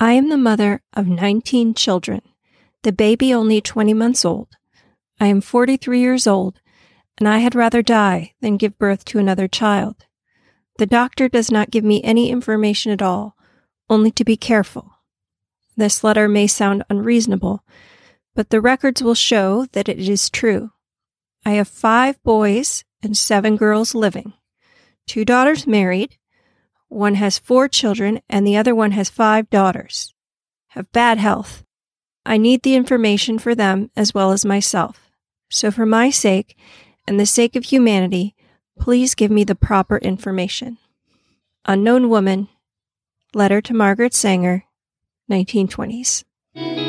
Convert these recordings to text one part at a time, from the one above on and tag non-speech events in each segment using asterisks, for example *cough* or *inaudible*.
I am the mother of 19 children, the baby only 20 months old. I am 43 years old, and I had rather die than give birth to another child. The doctor does not give me any information at all, only to be careful. This letter may sound unreasonable, but the records will show that it is true. I have five boys and seven girls living, two daughters married, one has four children, and the other one has five daughters. Have bad health. I need the information for them as well as myself. So, for my sake and the sake of humanity, please give me the proper information. Unknown Woman, Letter to Margaret Sanger, 1920s.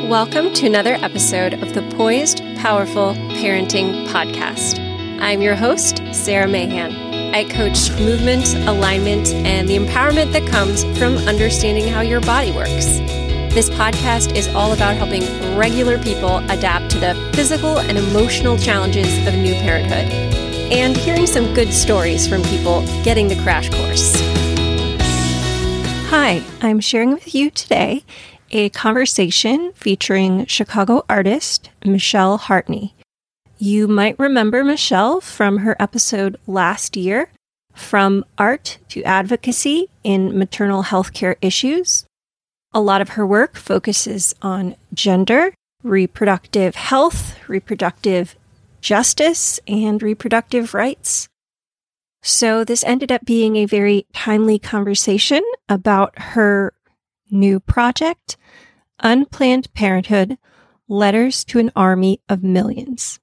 Welcome to another episode of the Poised, Powerful Parenting Podcast. I'm your host, Sarah Mahan. I coach movement, alignment, and the empowerment that comes from understanding how your body works. This podcast is all about helping regular people adapt to the physical and emotional challenges of new parenthood and hearing some good stories from people getting the crash course. Hi, I'm sharing with you today a conversation featuring Chicago artist Michelle Hartney. You might remember Michelle from her episode last year, From Art to Advocacy in Maternal Healthcare Issues. A lot of her work focuses on gender, reproductive health, reproductive justice, and reproductive rights. So, this ended up being a very timely conversation about her new project, Unplanned Parenthood Letters to an Army of Millions.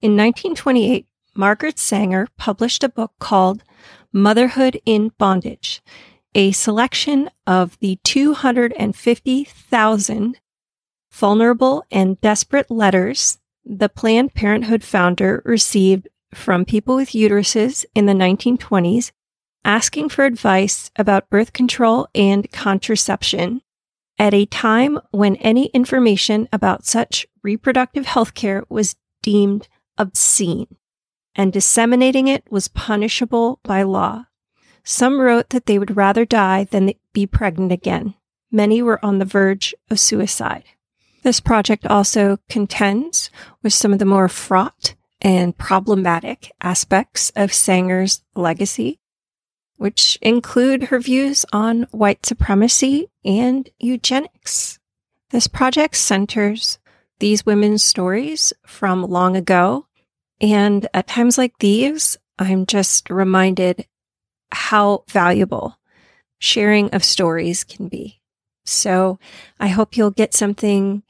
In 1928, Margaret Sanger published a book called Motherhood in Bondage, a selection of the 250,000 vulnerable and desperate letters the Planned Parenthood founder received from people with uteruses in the 1920s asking for advice about birth control and contraception at a time when any information about such reproductive health care was deemed obscene, and disseminating it was punishable by law. Some wrote that they would rather die than be pregnant again. Many were on the verge of suicide. This project also contends with some of the more fraught and problematic aspects of Sanger's legacy, which include her views on white supremacy and eugenics. This project centers these women's stories from long ago and at times like these, I'm just reminded how valuable sharing of stories can be. So I hope you'll get something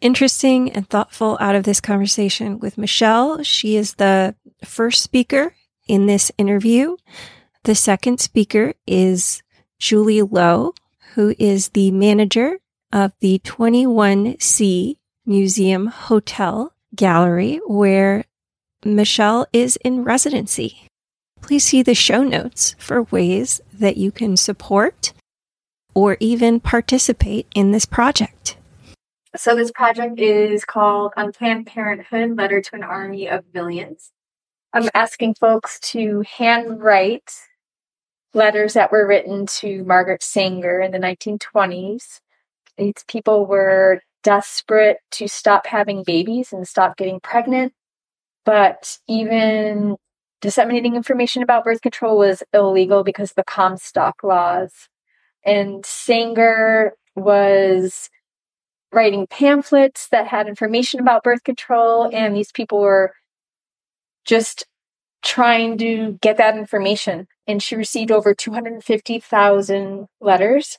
interesting and thoughtful out of this conversation with Michelle. She is the first speaker in this interview. The second speaker is Julie Lowe, who is the manager of the 21C Museum Hotel Gallery, where Michelle is in residency. Please see the show notes for ways that you can support or even participate in this project. So, this project is called Unplanned Parenthood Letter to an Army of Millions. I'm asking folks to handwrite letters that were written to Margaret Sanger in the 1920s. These people were desperate to stop having babies and stop getting pregnant but even disseminating information about birth control was illegal because the Comstock laws. And Sanger was writing pamphlets that had information about birth control, and these people were just trying to get that information. And she received over 250,000 letters.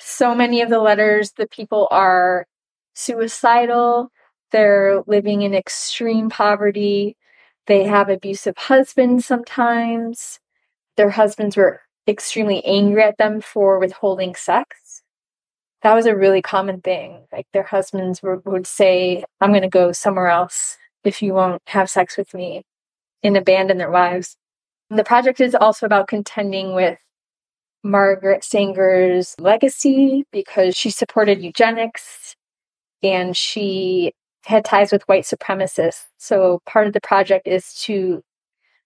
So many of the letters, the people are suicidal, they're living in extreme poverty. They have abusive husbands sometimes. Their husbands were extremely angry at them for withholding sex. That was a really common thing. Like their husbands were, would say, I'm going to go somewhere else if you won't have sex with me and abandon their wives. The project is also about contending with Margaret Sanger's legacy because she supported eugenics and she had ties with white supremacists. So part of the project is to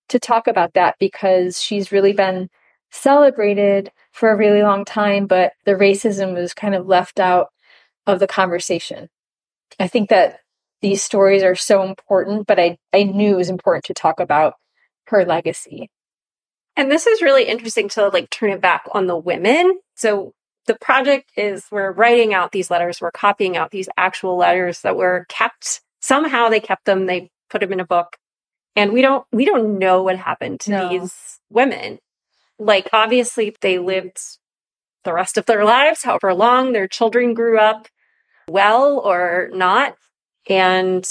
to talk about that because she's really been celebrated for a really long time, but the racism was kind of left out of the conversation. I think that these stories are so important, but I, I knew it was important to talk about her legacy. And this is really interesting to like turn it back on the women. So the project is we're writing out these letters, we're copying out these actual letters that were kept. Somehow they kept them, they put them in a book. And we don't we don't know what happened to no. these women. Like obviously they lived the rest of their lives, however long their children grew up well or not. And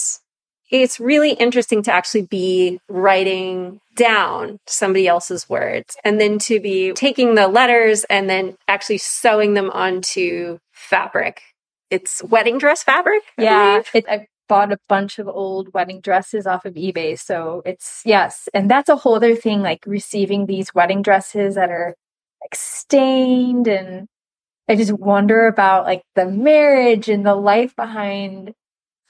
it's really interesting to actually be writing down somebody else's words and then to be taking the letters and then actually sewing them onto fabric. It's wedding dress fabric. I yeah. It, I bought a bunch of old wedding dresses off of eBay. So it's, yes. And that's a whole other thing, like receiving these wedding dresses that are like stained and I just wonder about like the marriage and the life behind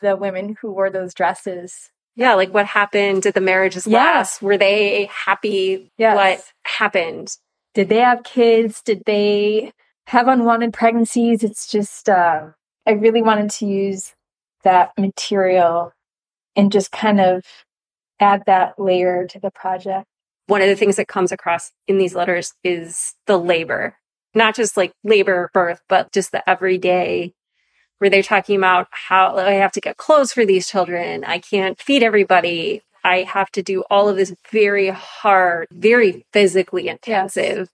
the women who wore those dresses. Yeah, like what happened? Did the marriages yeah. last? Were they happy? Yes. What happened? Did they have kids? Did they have unwanted pregnancies? It's just, uh, I really wanted to use that material and just kind of add that layer to the project. One of the things that comes across in these letters is the labor, not just like labor birth, but just the everyday where they're talking about how I have to get clothes for these children. I can't feed everybody. I have to do all of this very hard, very physically intensive yes.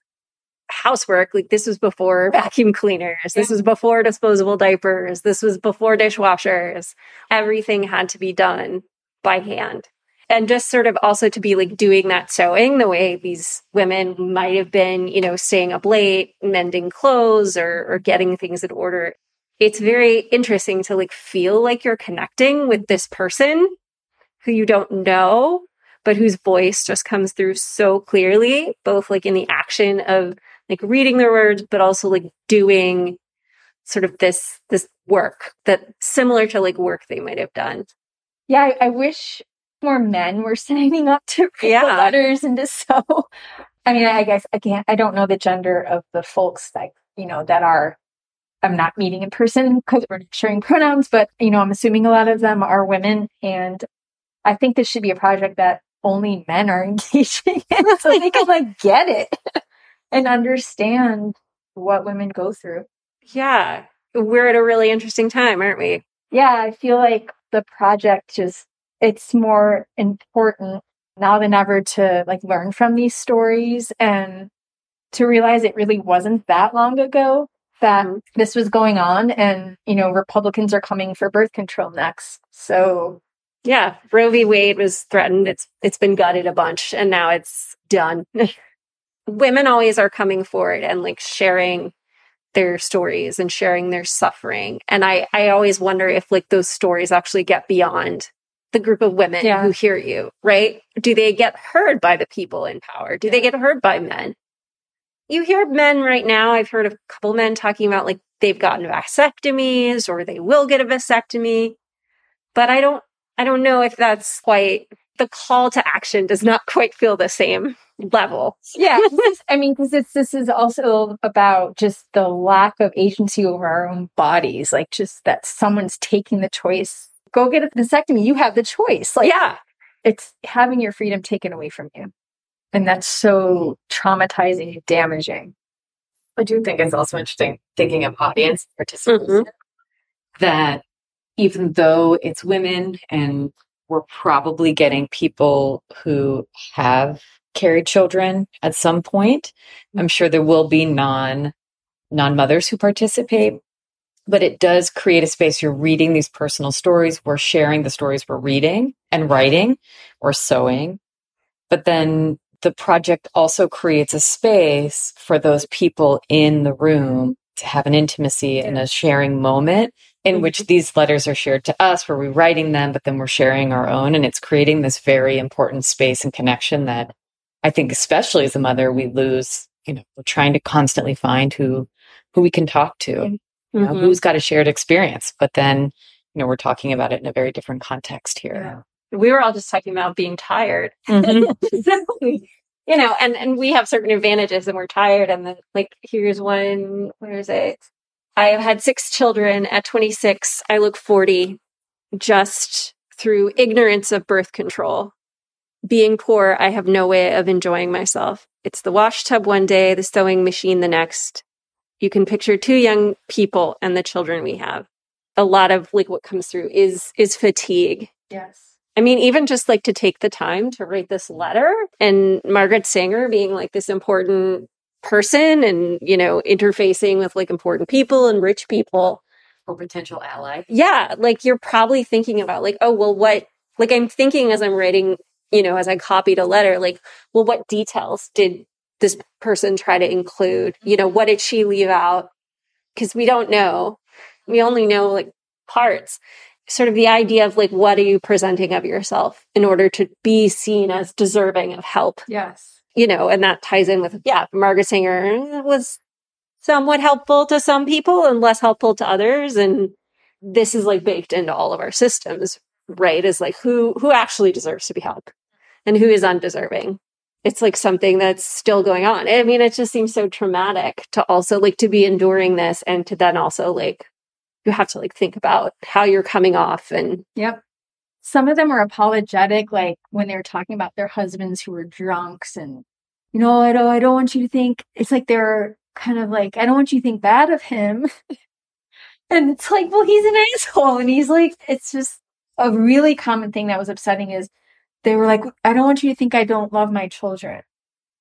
housework. Like this was before *laughs* vacuum cleaners. This was before disposable diapers. This was before dishwashers. Everything had to be done by hand. And just sort of also to be like doing that sewing the way these women might have been, you know, staying up late, mending clothes or, or getting things in order it's very interesting to like feel like you're connecting with this person who you don't know, but whose voice just comes through so clearly, both like in the action of like reading their words, but also like doing sort of this, this work that similar to like work they might have done. Yeah. I, I wish more men were *laughs* signing up to read yeah. the letters and to sew. I mean, I guess I can't, I don't know the gender of the folks that, you know, that are I'm not meeting in person because we're not sharing pronouns, but you know, I'm assuming a lot of them are women. And I think this should be a project that only men are *laughs* engaging in *laughs* so they can like get it *laughs* and understand what women go through. Yeah. We're at a really interesting time, aren't we? Yeah. I feel like the project just, it's more important now than ever to like learn from these stories and to realize it really wasn't that long ago that mm-hmm. this was going on and, you know, Republicans are coming for birth control next. So yeah, Roe v. Wade was threatened. It's it's been gutted a bunch and now it's done. *laughs* Women always are coming forward and like sharing their stories and sharing their suffering. And I I always wonder if like those stories actually get beyond the group of women yeah. who hear you, right? Do they get heard by the people in power? Do they get heard by men? You hear men right now. I've heard a couple men talking about like they've gotten vasectomies or they will get a vasectomy. But I don't, I don't know if that's quite the call to action does not quite feel the same level. Yeah. *laughs* I mean, because it's, this is also about just the lack of agency over our own bodies. Like just that someone's taking the choice. Go get a vasectomy. You have the choice. Like, yeah. It's having your freedom taken away from you. And that's so traumatizing and damaging. I do think it's also interesting thinking of audience participants mm-hmm. that even though it's women and we're probably getting people who have carried children at some point, I'm sure there will be non non mothers who participate, but it does create a space. You're reading these personal stories. We're sharing the stories we're reading and writing or sewing. But then the project also creates a space for those people in the room to have an intimacy and a sharing moment in mm-hmm. which these letters are shared to us, where we're writing them, but then we're sharing our own. And it's creating this very important space and connection that I think, especially as a mother, we lose. You know, we're trying to constantly find who who we can talk to, mm-hmm. you know, who's got a shared experience. But then, you know, we're talking about it in a very different context here. Yeah we were all just talking about being tired. Mm-hmm. *laughs* you know, and, and we have certain advantages and we're tired. And then, like, here's one, where is it? I have had six children at 26. I look 40 just through ignorance of birth control. Being poor, I have no way of enjoying myself. It's the wash tub one day, the sewing machine the next. You can picture two young people and the children we have. A lot of like what comes through is is fatigue. Yes. I mean, even just like to take the time to write this letter and Margaret Sanger being like this important person and, you know, interfacing with like important people and rich people. Or potential ally. Yeah. Like you're probably thinking about like, oh, well, what, like I'm thinking as I'm writing, you know, as I copied a letter, like, well, what details did this person try to include? You know, what did she leave out? Cause we don't know. We only know like parts sort of the idea of like, what are you presenting of yourself in order to be seen as deserving of help? Yes. You know, and that ties in with, yeah, Margaret Sanger was somewhat helpful to some people and less helpful to others. And this is like baked into all of our systems, right? Is like who, who actually deserves to be helped and who is undeserving. It's like something that's still going on. I mean, it just seems so traumatic to also like to be enduring this and to then also like you have to like think about how you're coming off and Yep. Some of them are apologetic, like when they're talking about their husbands who were drunks and you know, I don't I don't want you to think it's like they're kind of like, I don't want you to think bad of him. *laughs* and it's like, well, he's an asshole. And he's like, it's just a really common thing that was upsetting is they were like, I don't want you to think I don't love my children.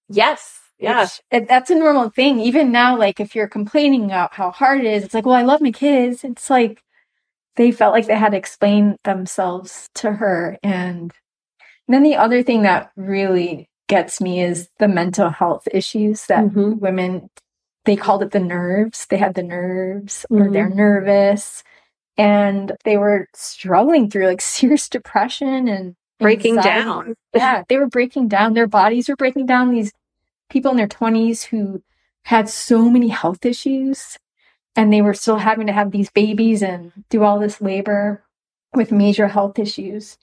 yes, yeah. It- that's a normal thing. Even now, like if you're complaining about how hard it is, it's like, well, I love my kids. It's like they felt like they had to explain themselves to her. And then the other thing that really gets me is the mental health issues that Mhm. women, they called it the nerves. They had the nerves or Mhm. they're nervous. And they were struggling through like *laughs* serious depression and Breaking anxiety. down. Yeah, they were breaking down. Their bodies were breaking down. These people in their 20s who had so many health issues and they were still having to have these babies and do all this labor with major health issues.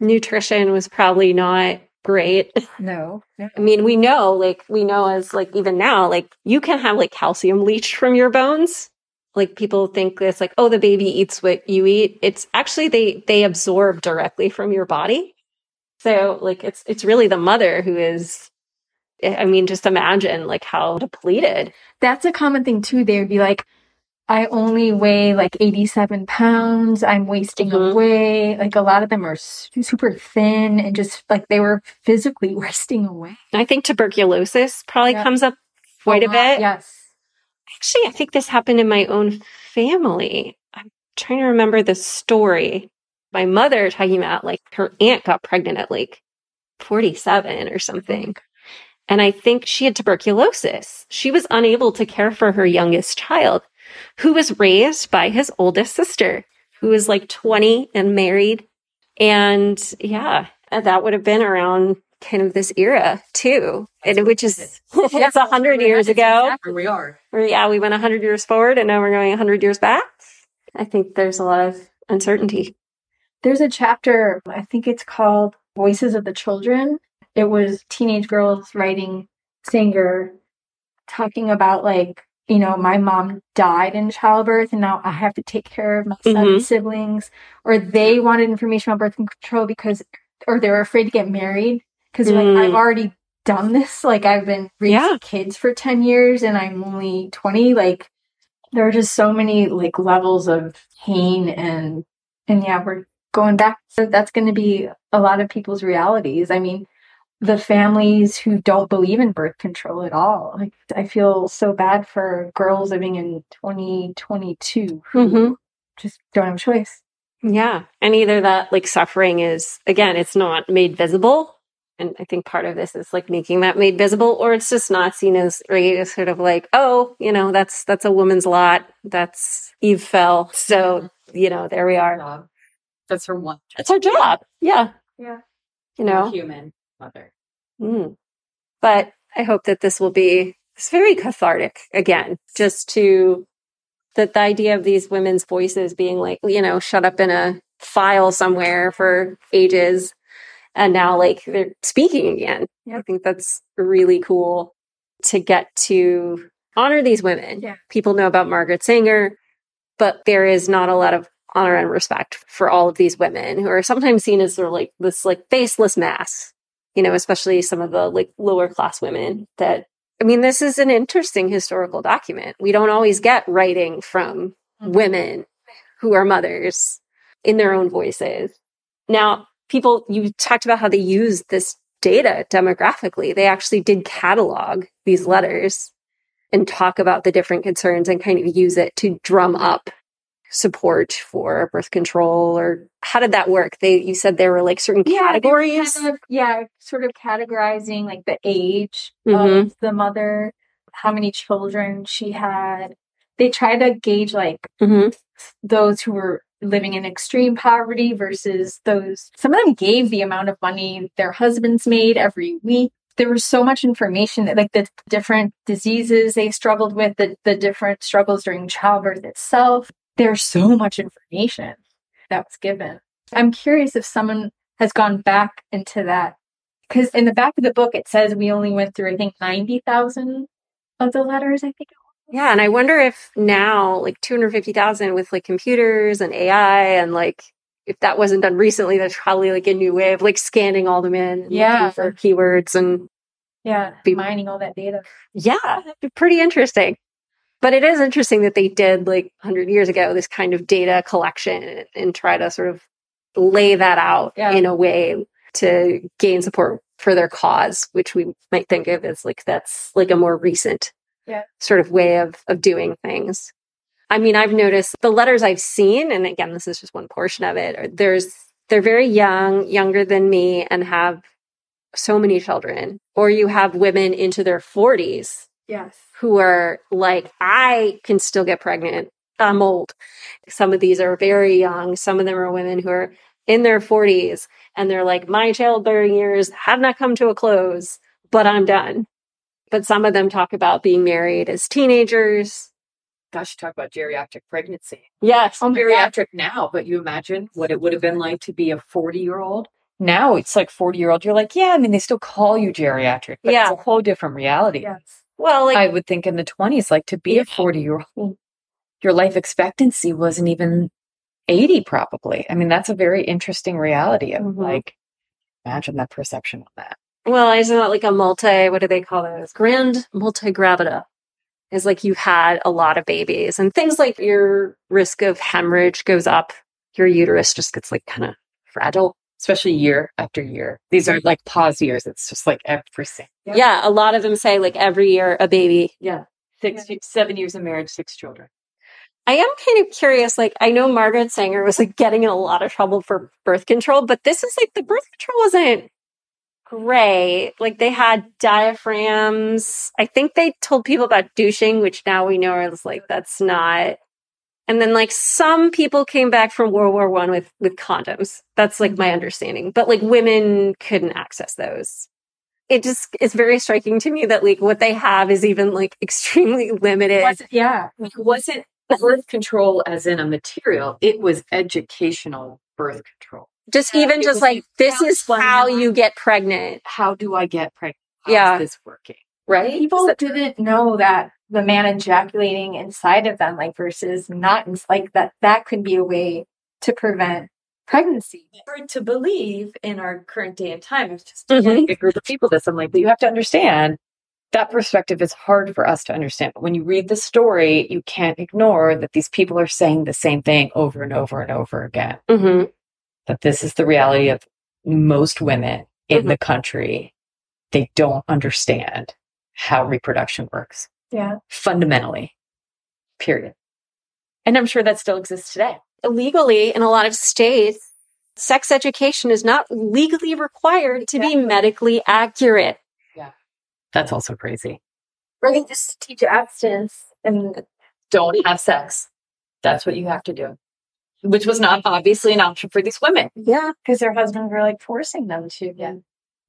Nutrition was probably not great. *laughs* No. I mean, we know, like, we know as, like, even now, like, you can have, like, calcium leached from your bones. Like, people think it's like, oh, the baby eats what you eat. It's actually, they, they absorb directly from your body. So, like, it's, it's really the mother who is, I mean, just imagine, like, how depleted. That's a common thing too. They would be like, I only weigh like 87 pounds. I'm wasting Mhm. away. Like a lot of them are super thin and just like they were physically *laughs* wasting away. I think tuberculosis probably Yeah. comes up quite a lot, bit. Yes. Actually, I think this happened in my own family. I'm trying to remember the story. My mother talking about like her aunt got pregnant at like 47 or something. And I think she had tuberculosis. She was unable to care for her youngest child, who was raised by his oldest sister, who was like 20 and married. And yeah, uh, that would have been around kind of this era too. And which is, *laughs* it's a hundred years ago. We are. Yeah, we went 100 years forward and now we're going 100 years back. I think there's a lot of uncertainty. There's a chapter, I think it's called Voices of the Children. It was teenage girls writing Sanger talking about like, you know, my mom died in childbirth and now I have to take care of my Mhm. siblings. Or they wanted information about birth control because, or they were afraid to get married because like Mm. I've already done this. Like I've been raising Yeah. kids for 10 years and I'm only 20. Like there are just so many like levels of pain and, and yeah, we're going back. So that's going to be a lot of people's realities. I mean, the families who don't believe in birth control at all. Like, I feel so bad for girls living in 2022 who Mm-hmm. just don't have a choice. Yeah. And either that like suffering is, again, it's not made visible. And I think part of this is like making that made visible, or it's just not seen as right, as sort of like, oh, you know, that's that's a woman's lot. That's Eve fell. So, you know, there we are. Job. That's her one. That's her job. Yeah. Yeah. You know. human mother. Mm. But I hope that this will be it's very cathartic again, just to that the idea of these women's voices being like, you know, shut up in a file somewhere for ages And now like they're speaking again. I think that's really cool to get to honor these women. Yeah. People know about Margaret Sanger, but there is not a lot of honor and respect for all of these women who are sometimes seen as sort of like this like faceless mass, you know, especially some of the like lower class women that I mean, this is an interesting historical document. We don't always get writing from mm-hmm. women who are mothers in their own voices. Now, people, you talked about how they used this data demographically. They actually did catalog these letters and talk about the different concerns and kind of use it to drum up support for birth control or how did that work? They you said there were like certain Yeah, categories. kind of- yeah, sort of categorizing like the age Mhm. of the mother, how many children she had. They try to gauge like Mhm. those who were living in extreme poverty versus those. Some of them gave the amount of money their husbands made every week. There was so much information that like the different diseases they struggled with, the, the different struggles during childbirth itself. There's so much information that was given. I'm curious if someone has gone back into that because in the back of the book it says we only went through I think ninety thousand of the letters. I think. Yeah, and I wonder if now like 250,000 with like computers and AI and like if that wasn't done recently, there's probably like a new way of like scanning all them in Yeah. for keywords and Yeah, Be- mining all that data. yeah, that'd be pretty interesting. But it is interesting that they did like 100 years ago this kind of data collection and try to sort of lay that out Yeah. in a way to gain support for their cause, which we might think of as like that's like a more recent Yeah. sort of way of of doing things. I mean, I've noticed the letters I've seen, and again, this is just one portion of it. There's they're very young, younger than me, and have so many children. Or you have women into their 40s Yes. who are like, I can still get pregnant. I'm old. Some of these are very young. Some of them are women who are in their 40s and they're like, my childbearing years have not come to a close, but I'm done. But some of them talk about being married as teenagers. Gosh, talk about geriatric pregnancy. Yes. Oh God. Geriatric now, but you imagine what it would have been like to be a 40 year old. Now it's like 40 year old. You're like, yeah, I mean, they still call you geriatric, but Yeah. it's a whole different reality. Yes. Well, like, I would think in the 20s, like to be a 40 year old, your life expectancy wasn't even 80, probably. I mean, that's a very interesting reality of Mhm. like, imagine that perception of that. Well, isn't that like a multi, what do they call those? Grand multi multigravida. Is like you had a lot of babies and things like your risk of hemorrhage goes up. Your uterus just gets like kind of fragile. Especially mm-hmm. year after year. These are like pause years. It's just like every single Yeah. Yeah. A lot of them say like every year a baby. Yeah. Six, seven years of marriage, six children. I am kind of curious. Like I know Margaret Sanger was like getting in a lot of trouble for birth control, but this is like the birth control wasn't great. Like they had diaphragms. I think they told people about douching, which now we know is like that's not. And then like some people came back from World War One with with condoms. That's like my mm-hmm. understanding. But like women couldn't access those. It just is very striking to me that like what they have is even like extremely *laughs* limited. Was- yeah. It wasn't birth control as in a material, it was educational birth control. just Yeah, even just like like, this is how uh-huh. you get pregnant How do I get pregnant? How's Yeah. this working? Right People didn't know that the man ejaculating inside of them, like versus not, like that, that could be a way to prevent pregnancy. hard to believe in our current day and time. It's just Mhm. getting a group of people this. I'm like, but you have to understand that perspective is hard for us to understand. But when you read the story, you can't ignore that these people are saying the same thing over and over and over again. mm-hmm. That this is the reality of most women in Mhm. the country. They don't understand how reproduction works Yeah. fundamentally, period. And I'm sure that still exists today. illegally in a lot of states sex education is not legally required to be medically accurate Yeah. That's also crazy. Or they just teach abstinence and don't have sex. That's what you have to do. Which was not obviously an option for these women. yeah because their husbands were like forcing them to. Yeah.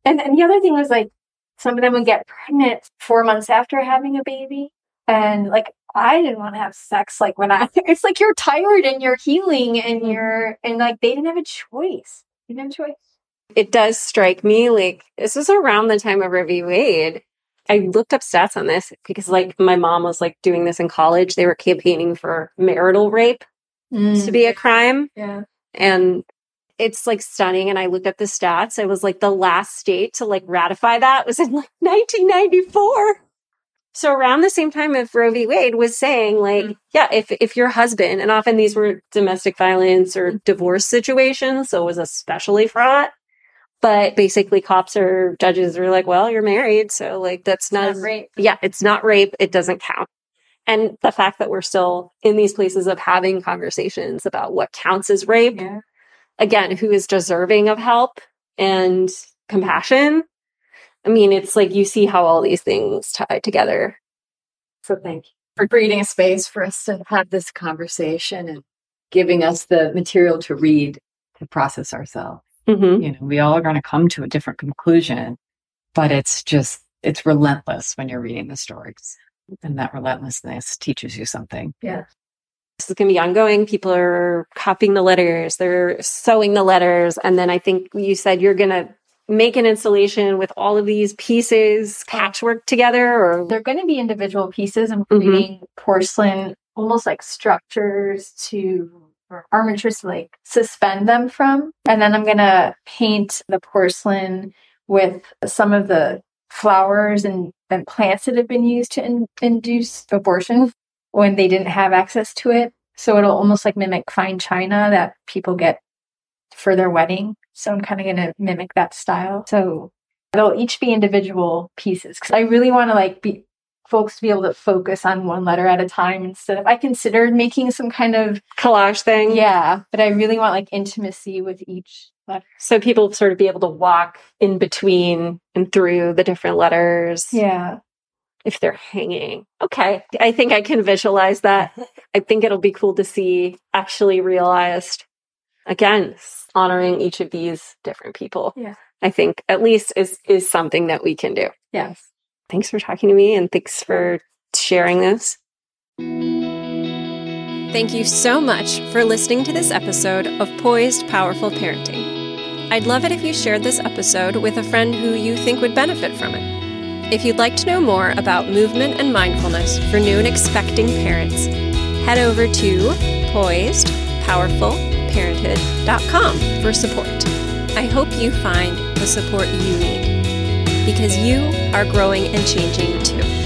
And and the other thing was like some of them would get pregnant four months after having a baby. And like I didn't want to have sex like when I *laughs* it's like you're tired and you're healing and mm-hmm. you're and like they didn't have a choice. They didn't have a choice. It does strike me like this was around the time of Roe. Wade. I looked up stats on this because like my mom was like doing this in college. They were campaigning for marital rape to mm. be a crime. yeah. And it's like stunning. And I looked up the stats. It was like the last state to like ratify that was in like *laughs* 1994. So around the same time if Roe v. Wade was saying like, Mm. yeah, if, if your husband, and often these were domestic violence or divorce situations, so it was especially fraught. But basically cops or judges were like, well, you're married. So like, that's not, Not rape. yeah, it's not rape. It doesn't count. And the fact that we're still in these places of having conversations about what counts as rape, Yeah. Again, who is deserving of help and compassion. I mean, it's like you see how all these things tie together. So thank you. for creating a space for us to have this conversation and giving us the material to read to process ourselves. Mm-hmm. You know, we all are going to come to a different conclusion, but it's just, it's relentless when you're reading the stories. And that relentlessness teaches you something. Yeah. This is going to be ongoing. People are copying the letters, they're sewing the letters. And then I think you said you're going to make an installation with all of these pieces patchwork together or They're going to be individual pieces. Mm-hmm. I'm creating porcelain, almost like structures to or armatures to like suspend them from. And then I'm going to paint the porcelain with some of the flowers and, and plants that have been used to in, induce abortion when they didn't have access to it. So it'll almost like mimic fine china that people get for their wedding. So I'm kind of going to mimic that style. So they'll each be individual pieces because I really want to like be folks to be able to focus on one letter at a time instead of I considered making some kind of collage thing. yeah, but I really want like intimacy with each letter. So people sort of be able to walk in between and through the different letters. Yeah. If they're hanging. Okay. I think I can visualize that. *laughs* I think it'll be cool to see actually realized. Again, honoring each of these different people. Yeah. I think at least is is something that we can do. Yes. Thanks for talking to me and thanks for sharing this. Thank you so much for listening to this episode of Poised Powerful Parenting. I'd love it if you shared this episode with a friend who you think would benefit from it. If you'd like to know more about movement and mindfulness for new and expecting parents, head over to poisedpowerfulparenthood.com for support. I hope you find the support you need because you are growing and changing too.